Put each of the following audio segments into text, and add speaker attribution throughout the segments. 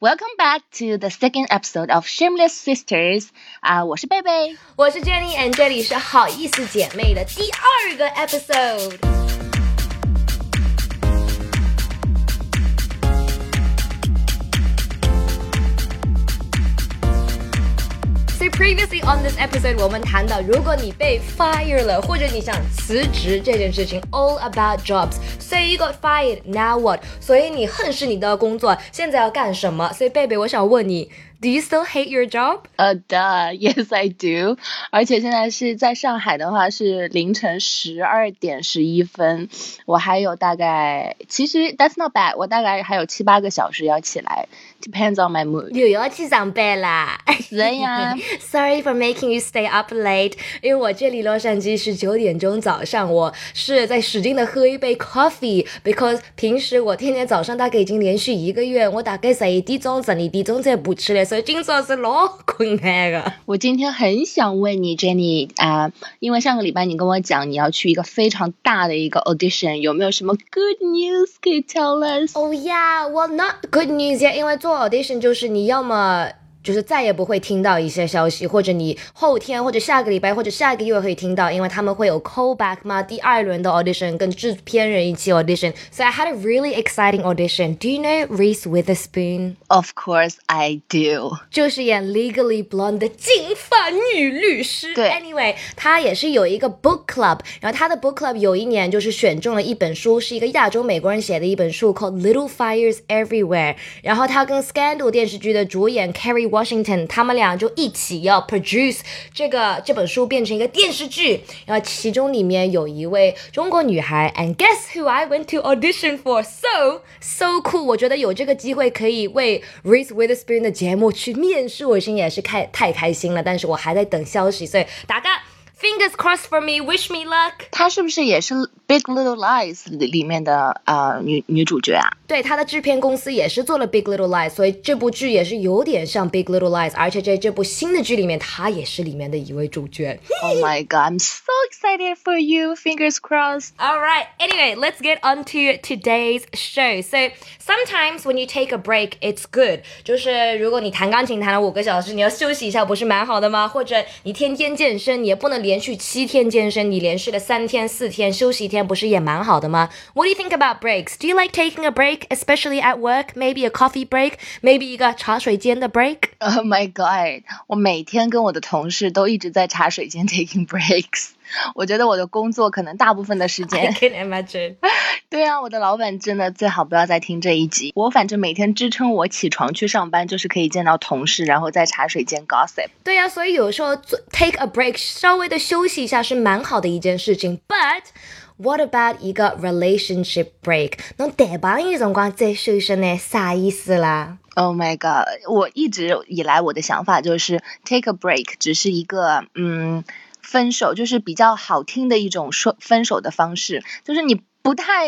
Speaker 1: Welcome back to the second episode of Shameless Sisters 啊、我是贝贝。
Speaker 2: 我是 Jenny，and 这里是好意思姐妹的第二个 episode。 Previously on this episode，我们谈到，如果你被 fire 了，或者你想辞职这件事情，all about jobs。So you got fired，now what？所以你恨是你的工作，现在要干什么？所以贝贝，我想问你，Do you still hate your job？
Speaker 1: 呃、d uh, yes I do。而且现在是在上海的话是凌晨十二点十一分，我还有大概，其实 that's not bad，我大概还有七八个小时要起来，depends on my mood。
Speaker 2: 又要去上班啦！
Speaker 1: 是呀
Speaker 2: Sorry for making you stay up late，因为我这里洛杉矶是九点钟早上，我是在使劲的喝一杯 coffee，because 平时我天天早上大概已经连续一个月，我大概十一点钟、十二点钟才不起来，所以今早是老困难的。
Speaker 1: 我今天很想问你，Jenny 啊、因为上个礼拜你跟我讲你要去一个非常大的一个 audition，有没有什么 good news 可以 tell
Speaker 2: us？Oh yeah, well not good news yet，因为做 audition 就是你要么。就是再也不会听到一些消息，或者你后天或者下个礼拜或者下个月会听到，因为他们会有 callback 嘛，第二轮的 audition 跟制片人一起 audition。So I had a really exciting audition. Do you know Reese Witherspoon？
Speaker 1: Of course I do。
Speaker 2: 就是演 Legally Blonde 的金发女律师。
Speaker 1: 对，
Speaker 2: Anyway，她也是有一个 book club，然后她的 book club 有一年就是选中了一本书，是一个亚洲美国人写的一本书，called Little Fires Everywhere。然后她跟 Scandal 电视剧的主演 Kerry Washington，他们俩就一起要 produce 这个这本书变成一个电视剧。然后其中里面有一位中国女孩，and guess who I went to audition for? So so cool！我觉得有这个机会可以为 Reese Witherspoon 的节目去面试，我心里也是开太开心了。但是我还在等消息，所以大家 fingers crossed for me, wish me luck。
Speaker 1: 她是不是也是《Big Little Lies》里里面的呃女女主角啊？
Speaker 2: 对，他的制片公司也是做了 Big Little Lies，所以这部剧也是有点像 Big Little Lies，而且在这部新的剧里面，他也是里面的一位主角。
Speaker 1: Oh my god, I'm so excited for you. Fingers crossed.
Speaker 2: All right. Anyway, let's get on to today's show. So sometimes when you take a break, it's good. 就是如果你弹钢琴弹了五个小时，你要休息一下，不是蛮好的吗？或者你天天健身，你也不能连 续七天健身，你连续了三天四天休息一天，不是也蛮好的吗？What do you think about breaks? Do you like taking a break, especially at work? Maybe a coffee break? Maybe 一个茶水间的 break?
Speaker 1: Oh my god！我每天跟我的同事都一直在茶水间 taking breaks。 我觉得我的工作可能大部分的时
Speaker 2: I
Speaker 1: 间
Speaker 2: ，can imagine.
Speaker 1: 对啊，我的老板真的最好不要再听这一集。我反正每天支撑我起床去上班，就是可以见到同事，然后在茶水间 gossip。
Speaker 2: 对呀、所以有时候做 take a break，稍微的休息一下是蛮好的一件事情。But what about 一个 relationship break？侬大半夜辰光再休息呢，啥意思啦
Speaker 1: ？Oh my god！我一直以来我的想法就是 take a break 只是一个嗯分手，就是比较好听的一种说分手的方式，就是你不太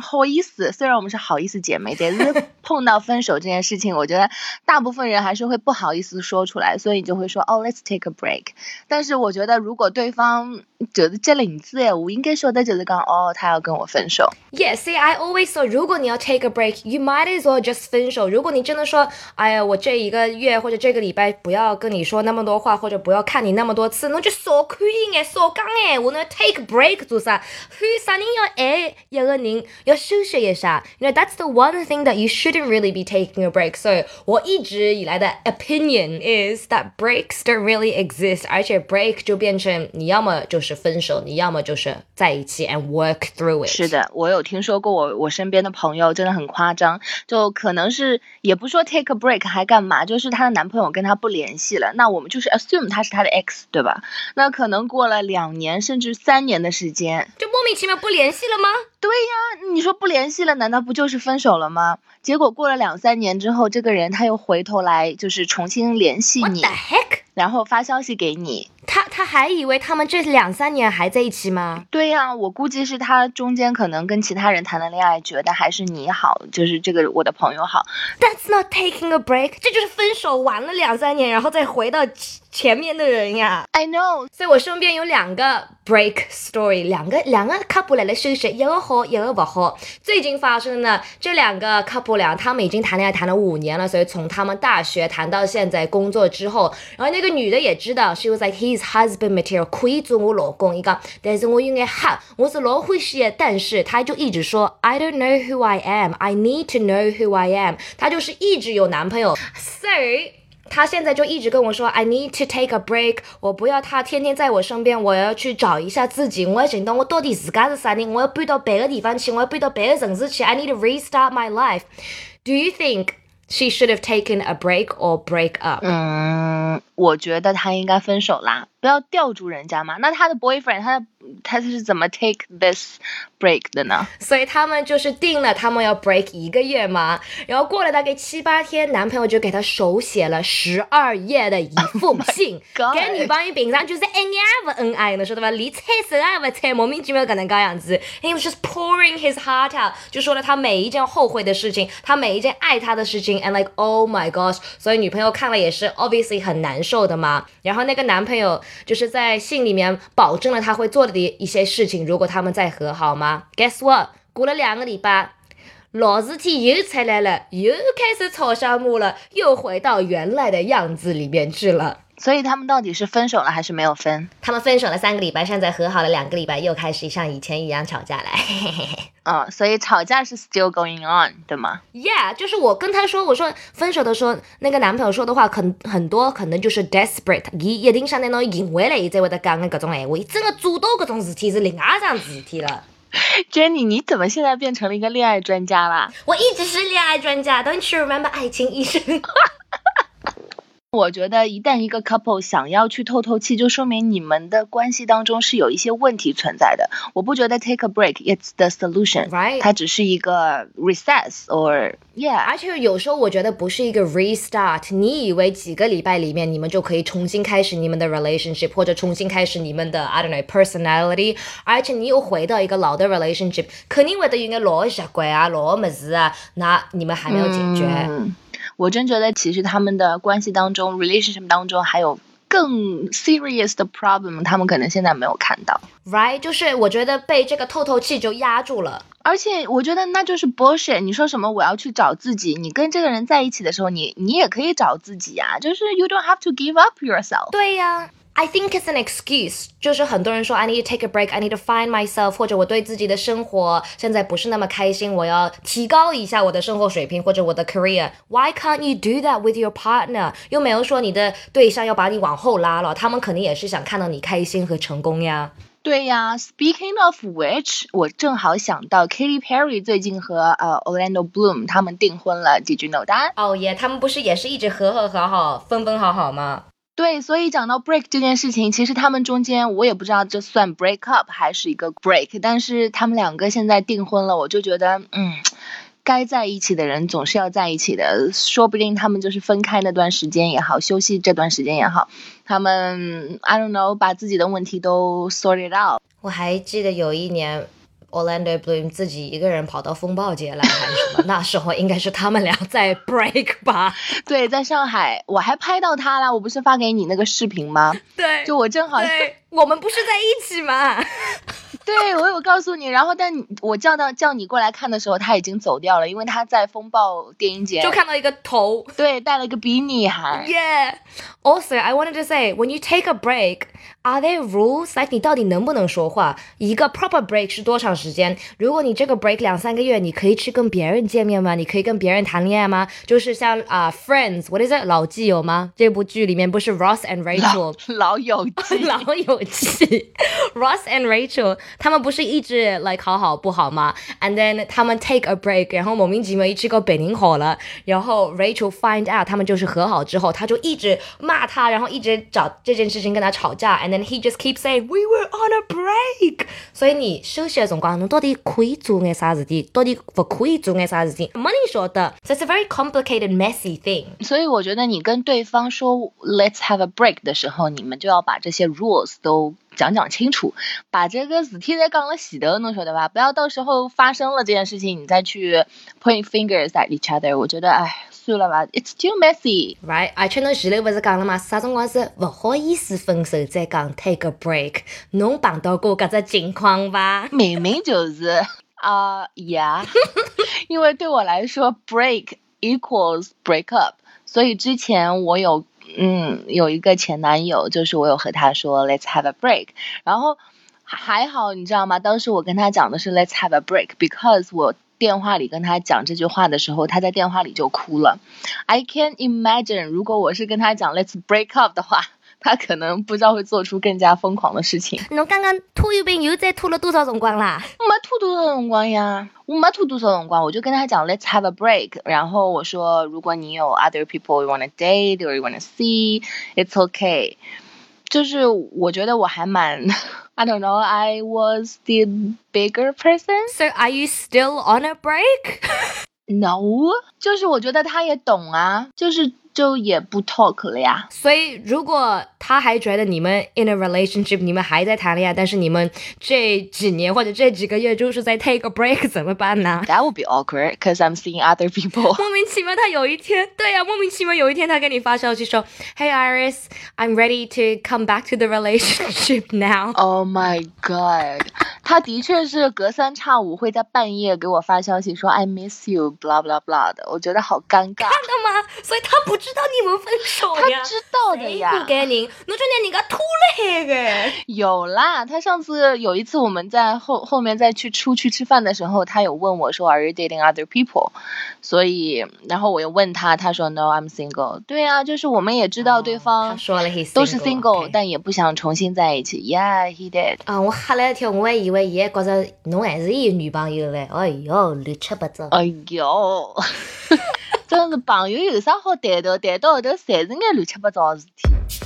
Speaker 1: 好意思。虽然我们是好意思姐妹，但是碰到分手这件事情，我觉得大部分人还是会不好意思说出来，所以你就会说哦，let's take a break。但是我觉得如果对方觉得这领子诶，我应该说的就是讲哦，他要跟我分手。
Speaker 2: Yeah, see, I always thought 如果你要 take a break, you might as well just 分手。如果你真的说，哎呀，我这一个月或者这个礼拜不要跟你说那么多话，或者不要看你那么多次，那就少看一眼，少讲哎，我能 take a break 做啥？为啥你要爱一个人，要休息一下。You know, that's the one thing that you should shouldn't really be taking a break. So 我一直以来的 opinion is that breaks don't really exist，而且 break 就变成你要么就是分手，你要么就是在一起 and work through it。
Speaker 1: 是的，我有听说过我我身边的朋友真的很夸张，就可能是也不说 take a break 还干嘛，就是她的男朋友跟她不联系了，那我们就是 assume 他是她的 ex 对吧？那可能过了两年甚至三年的时间，
Speaker 2: 就莫名其妙不联系了吗？
Speaker 1: 对呀，你说不联系了，难道不就是分手了吗？结果过了两三年之后，这个人他又回头来就是重新联系你然后发消息给你。
Speaker 2: 他他还以为他们这两三年还在一起吗？
Speaker 1: 对呀、我估计是他中间可能跟其他人谈了恋爱，觉得还是你好，就是这个我的朋友好。
Speaker 2: That's not taking a break，这就是分手玩了两三年，然后再回到前面的人呀。
Speaker 1: I know，
Speaker 2: 所以我身边有两个 break story，两个两个 couple 来了休息，一个好，一个不好。最近发生的呢，这两个 couple 俩，他们已经谈恋爱谈了五年了，所以从他们大学谈到现在工作之后，然后那个女的也知道，she was like his husband material，可以做我老公一个，但是我有眼黑，我是老欢喜的，但是他就一直说 I don't know who I am，I need to know who I am，他就是一直有男朋友，so。他现在就一直跟我说，I need to take a break，我不要他天天在我身边，我要去找一下自己，我要寻到我到底自家是啥人，我要搬到别个地方去，我要搬到别个城市去，I need to restart my life。Do you think she should have taken a break or break up？
Speaker 1: 嗯，我觉得他应该分手啦，不要吊住人家嘛。那他的 boyfriend，他他是怎么 take this break 的呢？
Speaker 2: 所以他们就是定了他们要 break 一个月嘛，然后过了大概七八天，男朋友就给他手写了十二页的一封信跟女朋友平常就是恩爱不恩爱，的晓得吧？连猜手也不猜，莫名其妙搿能介样子。He was just pouring his heart out，就说了他每一件后悔的事情，他每一件爱他的事情，and like oh my gosh，所以女朋友看了也是 obviously 很难受的嘛。然后那个男朋友就是在信里面保证了他会做的一些事情，如果他们再和好吗？Guess what？过了两个礼拜。老事情又出来了，又开始吵相骂了，又回到原来的样子里面去了。
Speaker 1: 所以他们到底是分手了还是没有分？
Speaker 2: 他们分手了三个礼拜，现在和好了两个礼拜，又开始像以前一样吵架了。
Speaker 1: 嗯，所以吵架是 still going on，对吗
Speaker 2: ？yeah，就是我跟他说，我说分手的时候，那个男朋友说的话很很多，可能就是 desperate，伊一定想拿侬赢回来，伊才会得讲的搿种闲话。伊真的做到搿种事体是另外一桩事体了。
Speaker 1: Jenny，你怎么现在变成了一个恋爱专家啦？
Speaker 2: 我一直是恋爱专家，Don't you remember 爱情医生？
Speaker 1: 我觉得一旦一个 couple 想要去透透气，就说明你们的关系当中是有一些问题存在的。我不觉得 take a break it's the solution，、
Speaker 2: Right
Speaker 1: 它只是一个 recess or yeah。
Speaker 2: 而且有时候我觉得不是一个 restart，你以为几个礼拜里面你们就可以重新开始你们的 relationship，或者重新开始你们的 I don't know personality，而且你又回到一个老的 relationship，肯定会得有眼老习惯啊、老么子啊，那你们还没有解决。
Speaker 1: 嗯，我真觉得其实他们的关系当中，relationship 当中还有更 serious 的 problem，他们可能现在没有看到。
Speaker 2: Right，就是我觉得被这个透透气就压住了。
Speaker 1: 而且我觉得那就是 bullshit。你说什么我要去找自己？你跟这个人在一起的时候，你你也可以找自己啊，就是 you don't have to give up yourself。
Speaker 2: 对呀。I think it's an excuse，就是很多人说 I need to take a break，I need to find myself，或者我对自己的生活现在不是那么开心，我要提高一下我的生活水平或者我的 career。Why can't you do that with your partner？又没有说你的对象要把你往后拉了，他们肯定也是想看到你开心和成功呀。
Speaker 1: 对呀，Speaking of which，我正好想到 Katy Perry 最近和呃 Orlando Bloom 他们订婚了，Did you know that？
Speaker 2: 哦耶，他们不是也是一直和和好好，分分好好吗？
Speaker 1: 对，所以讲到 break 这件事情，其实他们中间我也不知道这算 break up 还是一个 break，但是他们两个现在订婚了，我就觉得，嗯，该在一起的人总是要在一起的，说不定他们就是分开那段时间也好，休息这段时间也好，他们 I don't know 把自己的问题都 sorted out。
Speaker 2: 我还记得有一年。Orlando Bloom 自己一个人跑到风暴节来还是什么？那时候应该是他们俩在 break 吧？
Speaker 1: 对，在上海我还拍到他啦，我不是发给你那个视频吗？
Speaker 2: 对，
Speaker 1: 就我正好
Speaker 2: 对，我们不是在一起吗？
Speaker 1: 对，我有告诉你，然后但你我叫到叫你过来看的时候，他已经走掉了，因为他在风暴电影节
Speaker 2: 就看到一个头。
Speaker 1: 对戴了一个比你还
Speaker 2: Yeah. Also, I wanted to say, when you take a break, are there rules? Like 你到底能不能说话？一个 proper break 是多长时间？如果你这个 break 两三个月，你可以去跟别人见面吗？你可以跟别人谈恋爱吗？就是像啊、Friends，what is it？老基友吗？这部剧里面不是 Ross and Rachel
Speaker 1: 老友记，
Speaker 2: 老友记，Ross and Rachel，他们不是一直 like 好好不好吗？And then 他们 take a break，然后莫名其妙一起个北宁好了，然后 Rachel find out 他们就是和好之后，他就一直骂他，然后一直找这件事情跟他吵架，and then he just keep saying we were on a break。所以你休息的辰光，侬到底可以做眼啥事体，到底不可以做眼啥事体，没人晓得。So it's a very complicated, messy thing。
Speaker 1: 所以我觉得你跟对方说 Let's have a break 的时候，你们就要把这些 rules 都 讲讲清楚，把这个事体再讲了前头，侬晓得吧？不要到时候发生了这件事情，你再去 point fingers at each other。我觉得，哎，算了吧，it's too messy。
Speaker 2: Right，而且侬前头勿是讲了嘛，啥辰光是勿好意思分手再讲 take a break。侬碰到过搿只情况伐？
Speaker 1: 明明就是 啊呀，因为对我来说，break equals break up，所以之前我有嗯有一个前男友，就是我有和他说 let's have a break，然后还好你知道吗？当时我跟他讲的是 let's have a break，because 我电话里跟他讲这句话的时候，他在电话里就哭了。I can imagine 如果我是跟他讲 let's break up 的话。他可能不知道会做出更加疯狂的事情。
Speaker 2: 侬刚刚拖油瓶又再拖了多少辰光啦？
Speaker 1: 我没拖多少辰光呀，我没拖多少辰光，我就跟他讲 Let's have a break，然后我说如果你有 other people you wanna date or you wanna see，it's okay。就是我觉得我还蛮，I don't know，I was the bigger person。
Speaker 2: So are you still on a break?
Speaker 1: No，就是我觉得他也懂啊，就是就也不 talk 了呀。
Speaker 2: 所以如果他还觉得你们 in a relationship，你们还在谈恋爱，但是你们这几年或者这几个月就是在 take a break，怎么办呢？
Speaker 1: That would be awkward because I'm seeing other people.
Speaker 2: 莫名其妙，他有一天，对呀、莫名其妙有一天他给你发消息说，Hey Iris，I'm ready to come back to the relationship now。
Speaker 1: Oh my god！他的确是隔三差五会在半夜给我发消息说 I miss you，blah blah blah 的，我觉得好尴尬。
Speaker 2: 看到吗？所以他不 知道你们分手呀。
Speaker 1: 他知道的呀
Speaker 2: 谁不给人，侬就拿人家拖了海个。
Speaker 1: 有啦，他上次有一次我们在后后面再去出去吃饭的时候，他有问我说 Are you dating other people？所以然后我又问他，他说 No，I'm single。对啊，就是我们也知道对
Speaker 2: 他
Speaker 1: 方
Speaker 2: 说了 he
Speaker 1: 都是
Speaker 2: single，single，OK
Speaker 1: 但也不想重新在一起。Yeah，he did。
Speaker 2: 啊，我吓了一跳，我还以为伊还觉着侬还是伊女朋友嘞。哎哟，乱七八糟。
Speaker 1: 哎哟，真是朋友有啥好谈的？谈到后头侪是眼乱七八糟的事体。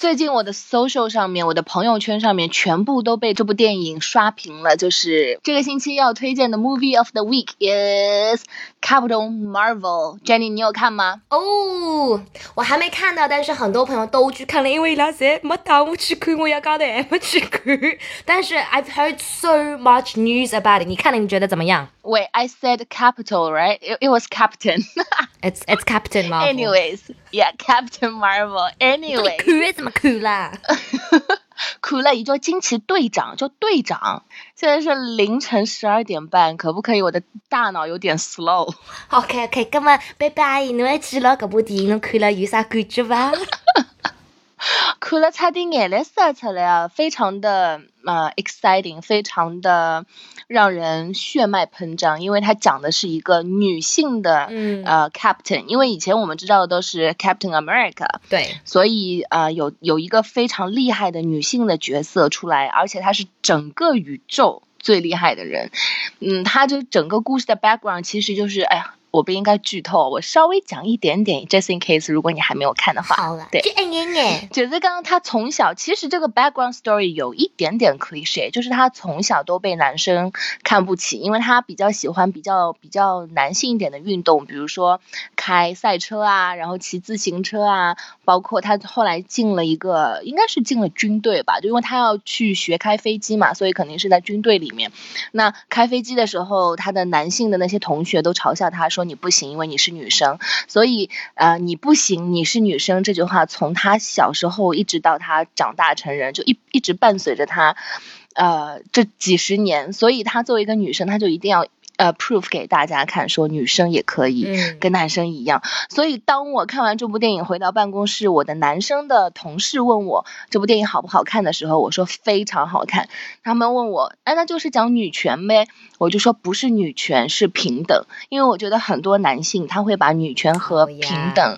Speaker 1: 最近我的 social 上面，我的朋友圈上面全部都被这部电影刷屏了。就是这个星期要推荐的 movie of the week is Captain Marvel。Jenny，你有看吗？
Speaker 2: 哦，我还没看到，但是很多朋友都去看了，因为伊拉侪没带我去看，我也刚才还没去看。但是 I've heard so much news about it，你看了你觉得怎么样
Speaker 1: Wait, I said capital, right? It, it was Captain.
Speaker 2: ？It's it's Captain Marvel。
Speaker 1: Anyways, Yeah, Captain Marvel. Anyway，
Speaker 2: 看怎么哭啦？
Speaker 1: 哭了也叫惊奇队长，叫队长。现在是凌晨十二点半，可不可以？我的大脑有点 slow。
Speaker 2: OK OK，咁么拜拜，侬还记牢这部电影侬看了有啥感觉伐？
Speaker 1: 看 了差点眼泪洒出来啊，非常的呃 exciting，非常的让人血脉喷张，因为它讲的是一个女性的、
Speaker 2: 嗯。
Speaker 1: 呃 captain，因为以前我们知道的都是 Captain America，
Speaker 2: 对，
Speaker 1: 所以呃有有一个非常厉害的女性的角色出来，而且她是整个宇宙最厉害的人。嗯，她这整个故事的 background 其实就是，哎呀，我不应该剧透，我稍微讲一点点，just in case 如果你还没有看的话。
Speaker 2: 好了，
Speaker 1: 对
Speaker 2: 就一眼眼。
Speaker 1: 就是刚刚他从小，其实这个 background story 有一点点 cliche，就是他从小都被男生看不起，因为他比较喜欢比较比较男性一点的运动，比如说开赛车啊，然后骑自行车啊，包括他后来进了一个，应该是进了军队吧，就因为他要去学开飞机嘛，所以肯定是在军队里面。那开飞机的时候，他的男性的那些同学都嘲笑他说你不行，因为你是女生。所以呃，你不行，你是女生这句话，从他小时候一直到他长大成人，就一一直伴随着他，呃，这几十年。所以他作为一个女生，他就一定要呃 proof 给大家看，说女生也可以。
Speaker 2: 嗯，
Speaker 1: 跟男生一样，所以当我看完这部电影回到办公室，我的男生的同事问我这部电影好不好看的时候，我说非常好看。他们问我，哎，那就是讲女权呗？我就说不是女权，是平等。因为我觉得很多男性他会把女权和
Speaker 2: Oh, yeah.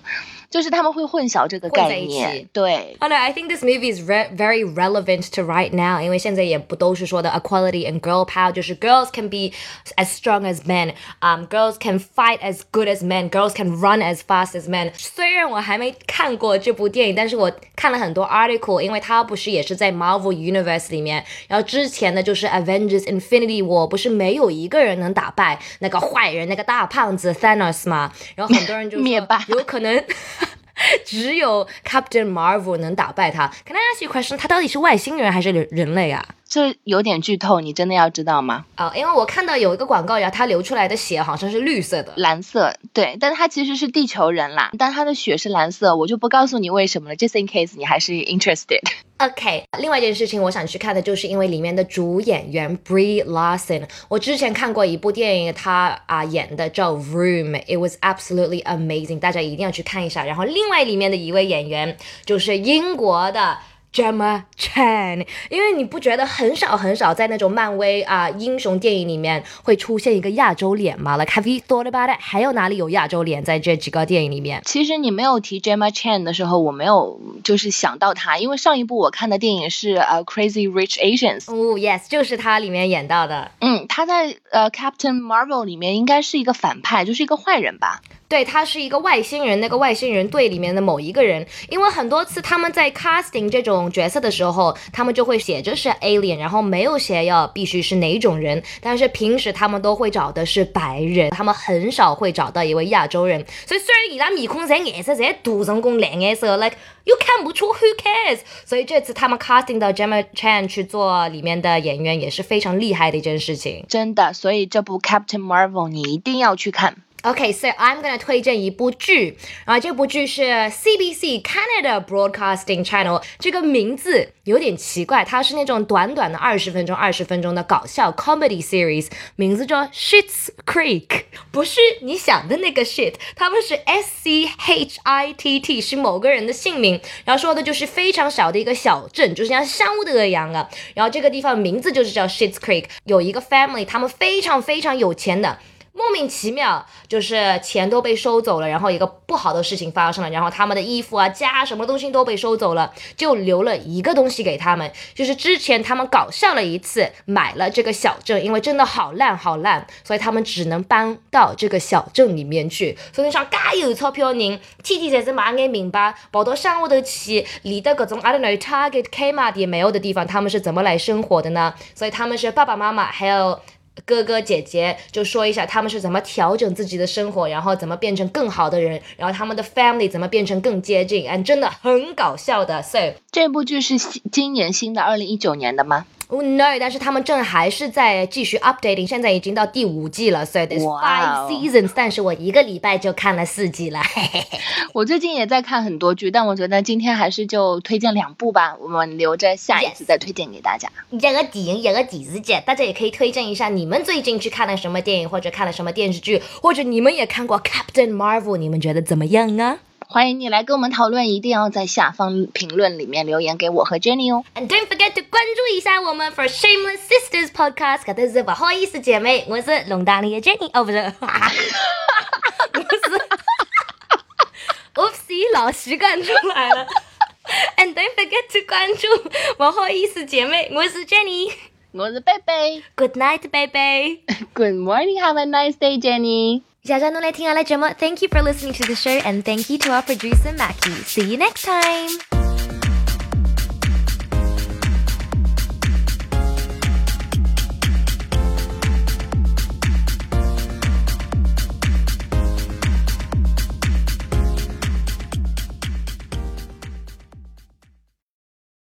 Speaker 1: 平等就是他们会混淆这个
Speaker 2: 混在
Speaker 1: 概
Speaker 2: 一起
Speaker 1: 念。对，
Speaker 2: Oh no, I think this movie is re very relevant to right now，因为现在也不都是说的 equality and girl power，就是 girls can be as strong as men，um, girls can fight as good as men，girls can run as fast as men。虽然我还没看过这部电影，但是我看了很多 article，因为它不是也是在 Marvel Universe 里面，然后之前的就是 Avengers Infinity War，不是没有一个人能打败那个坏人那个大胖子 Thanos 嘛，然后很多人就说
Speaker 1: 灭霸
Speaker 2: 有可能。 只有 Captain Marvel 能打败他。Can I ask you a question？他到底是外星人还是人人类啊？
Speaker 1: 这有点剧透，你真的要知道吗？
Speaker 2: 啊、因为我看到有一个广告呀，他流出来的血好像是绿色的。
Speaker 1: 蓝色，对，但他其实是地球人啦，但他的血是蓝色，我就不告诉你为什么了，just in case 你还是 interested。
Speaker 2: OK，另外一件事情我想去看的就是因为里面的主演员 Brie Larson，我之前看过一部电影，他啊演的叫 Room，it was absolutely amazing，大家一定要去看一下。然后另外里面的一位演员就是英国的。Gemma Chan，因为你不觉得很少很少在那种漫威啊、英雄电影里面会出现一个亚洲脸吗？Like have you thought about it？还有哪里有亚洲脸在这几个电影里面？
Speaker 1: 其实你没有提 Gemma Chan 的时候，我没有就是想到她，因为上一部我看的电影是呃 Crazy Rich Asians，
Speaker 2: 哦、y e s 就是他里面演到的。
Speaker 1: 嗯，她在呃 Captain Marvel 里面应该是一个反派，就是一个坏人吧。
Speaker 2: 对，他是一个外星人，那个外星人队里面的某一个人。因为很多次他们在 casting 这种角色的时候，他们就会写着是 alien，然后没有写要必须是哪种人。但是平时他们都会找的是白人，他们很少会找到一位亚洲人。所以虽然伊拉面孔在颜色在涂成功蓝颜色，like 又看不出 who cares。所以这次他们 casting 到 Gemma Chan 去做里面的演员，也是非常厉害的一件事情。
Speaker 1: 真的，所以这部 Captain Marvel 你一定要去看。
Speaker 2: OK，so、I'm gonna 推荐一部剧，啊，这部剧是 CBC Canada Broadcasting Channel，这个名字有点奇怪，它是那种短短的二十分钟、二十分钟的搞笑 comedy series，名字叫 Shit's Creek，不是你想的那个 shit，他们是 S C H I T T，是某个人的姓名，然后说的就是非常小的一个小镇，就是像乡的一样啊，然后这个地方名字就是叫 Shit's Creek，有一个 family，他们非常非常有钱的。莫名其妙，就是钱都被收走了，然后一个不好的事情发生了，然后他们的衣服啊、家什么东西都被收走了，就留了一个东西给他们，就是之前他们搞笑了一次，买了这个小镇，因为真的好烂好烂，所以他们只能搬到这个小镇里面去。所以你想，介有钞票人，天天侪是买眼名牌，跑到乡下头去，离的各种 I don't know Target、K 码也没有的地方，他们是怎么来生活的呢？所以他们是爸爸妈妈还有。哥哥姐姐就说一下他们是怎么调整自己的生活，然后怎么变成更好的人，然后他们的 family 怎么变成更接近，and 真的很搞笑的。So
Speaker 1: 这部剧是今年新的，二零一九年的吗？
Speaker 2: Oh no，但是他们正还是在继续 updating，现在已经到第五季了所以 there's
Speaker 1: 哇
Speaker 2: five
Speaker 1: 哦
Speaker 2: seasons，但是我一个礼拜就看了四季了。
Speaker 1: 我最近也在看很多剧，但我觉得今天还是就推荐两部吧，我们留着下一次再推荐给大家。
Speaker 2: 一个电影，一个电视剧，大家也可以推荐一下你们最近去看了什么电影，或者看了什么电视剧，或者你们也看过 Captain Marvel，你们觉得怎么样啊？
Speaker 1: 欢迎你来跟我们讨论，一定要在下方评论里面留言给我和 Jenny 哦。
Speaker 2: And don't forget to 关注一下我们 For Shameless Sisters Podcast，搿都是不好意思姐妹，我是龙大力的 Jenny，哦不是，我是，Oopsie，老习惯出来了。And don't forget to 关注不好意思姐妹，我是 Jenny。
Speaker 1: 我是贝贝
Speaker 2: Good night, baby。
Speaker 1: ，Good morning, have a nice day,
Speaker 2: Thank you for listening to the show and thank you to our producer Mackie. See you next time.